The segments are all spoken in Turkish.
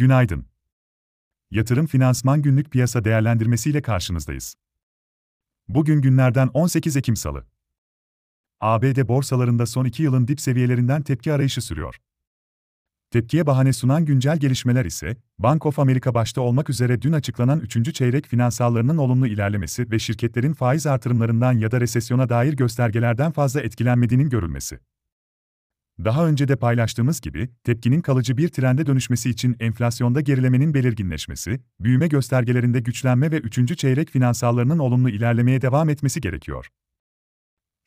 Günaydın. Yatırım Finansman Günlük Piyasa Değerlendirmesi ile karşınızdayız. Bugün günlerden 18 Ekim Salı. ABD borsalarında son iki yılın dip seviyelerinden tepki arayışı sürüyor. Tepkiye bahane sunan güncel gelişmeler ise, Bank of America başta olmak üzere dün açıklanan 3. çeyrek finansallarının olumlu ilerlemesi ve şirketlerin faiz artırımlarından ya da resesyona dair göstergelerden fazla etkilenmediğinin görülmesi. Daha önce de paylaştığımız gibi, tepkinin kalıcı bir trende dönüşmesi için enflasyonda gerilemenin belirginleşmesi, büyüme göstergelerinde güçlenme ve 3. çeyrek finansallarının olumlu ilerlemeye devam etmesi gerekiyor.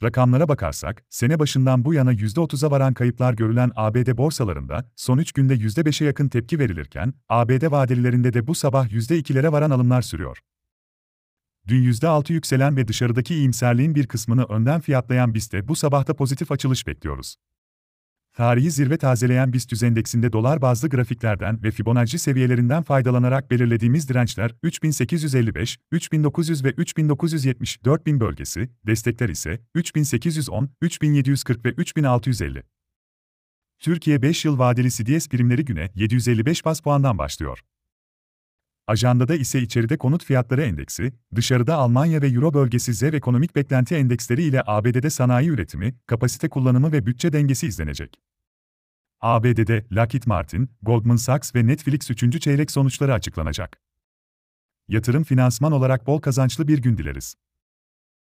Rakamlara bakarsak, sene başından bu yana %30'a varan kayıplar görülen ABD borsalarında son 3 günde %5'e yakın tepki verilirken, ABD vadelilerinde de bu sabah %2'lere varan alımlar sürüyor. Dün %6 yükselen ve dışarıdaki iyimserliğin bir kısmını önden fiyatlayan BIST'te bu sabahta pozitif açılış bekliyoruz. Tarihi zirve tazeleyen BIST endeksinde dolar bazlı grafiklerden ve Fibonacci seviyelerinden faydalanarak belirlediğimiz dirençler 3855, 3900 ve 3970 4000 bölgesi, destekler ise 3810, 3740 ve 3650. Türkiye 5 yıl vadeli CDS primleri güne 755 bas puandan başlıyor. Ajandada ise içeride konut fiyatları endeksi, dışarıda Almanya ve Euro bölgesi ZEV ekonomik beklenti endeksleri ile ABD'de sanayi üretimi, kapasite kullanımı ve bütçe dengesi izlenecek. ABD'de Lockheed Martin, Goldman Sachs ve Netflix 3. çeyrek sonuçları açıklanacak. Yatırım finansman olarak bol kazançlı bir gün dileriz.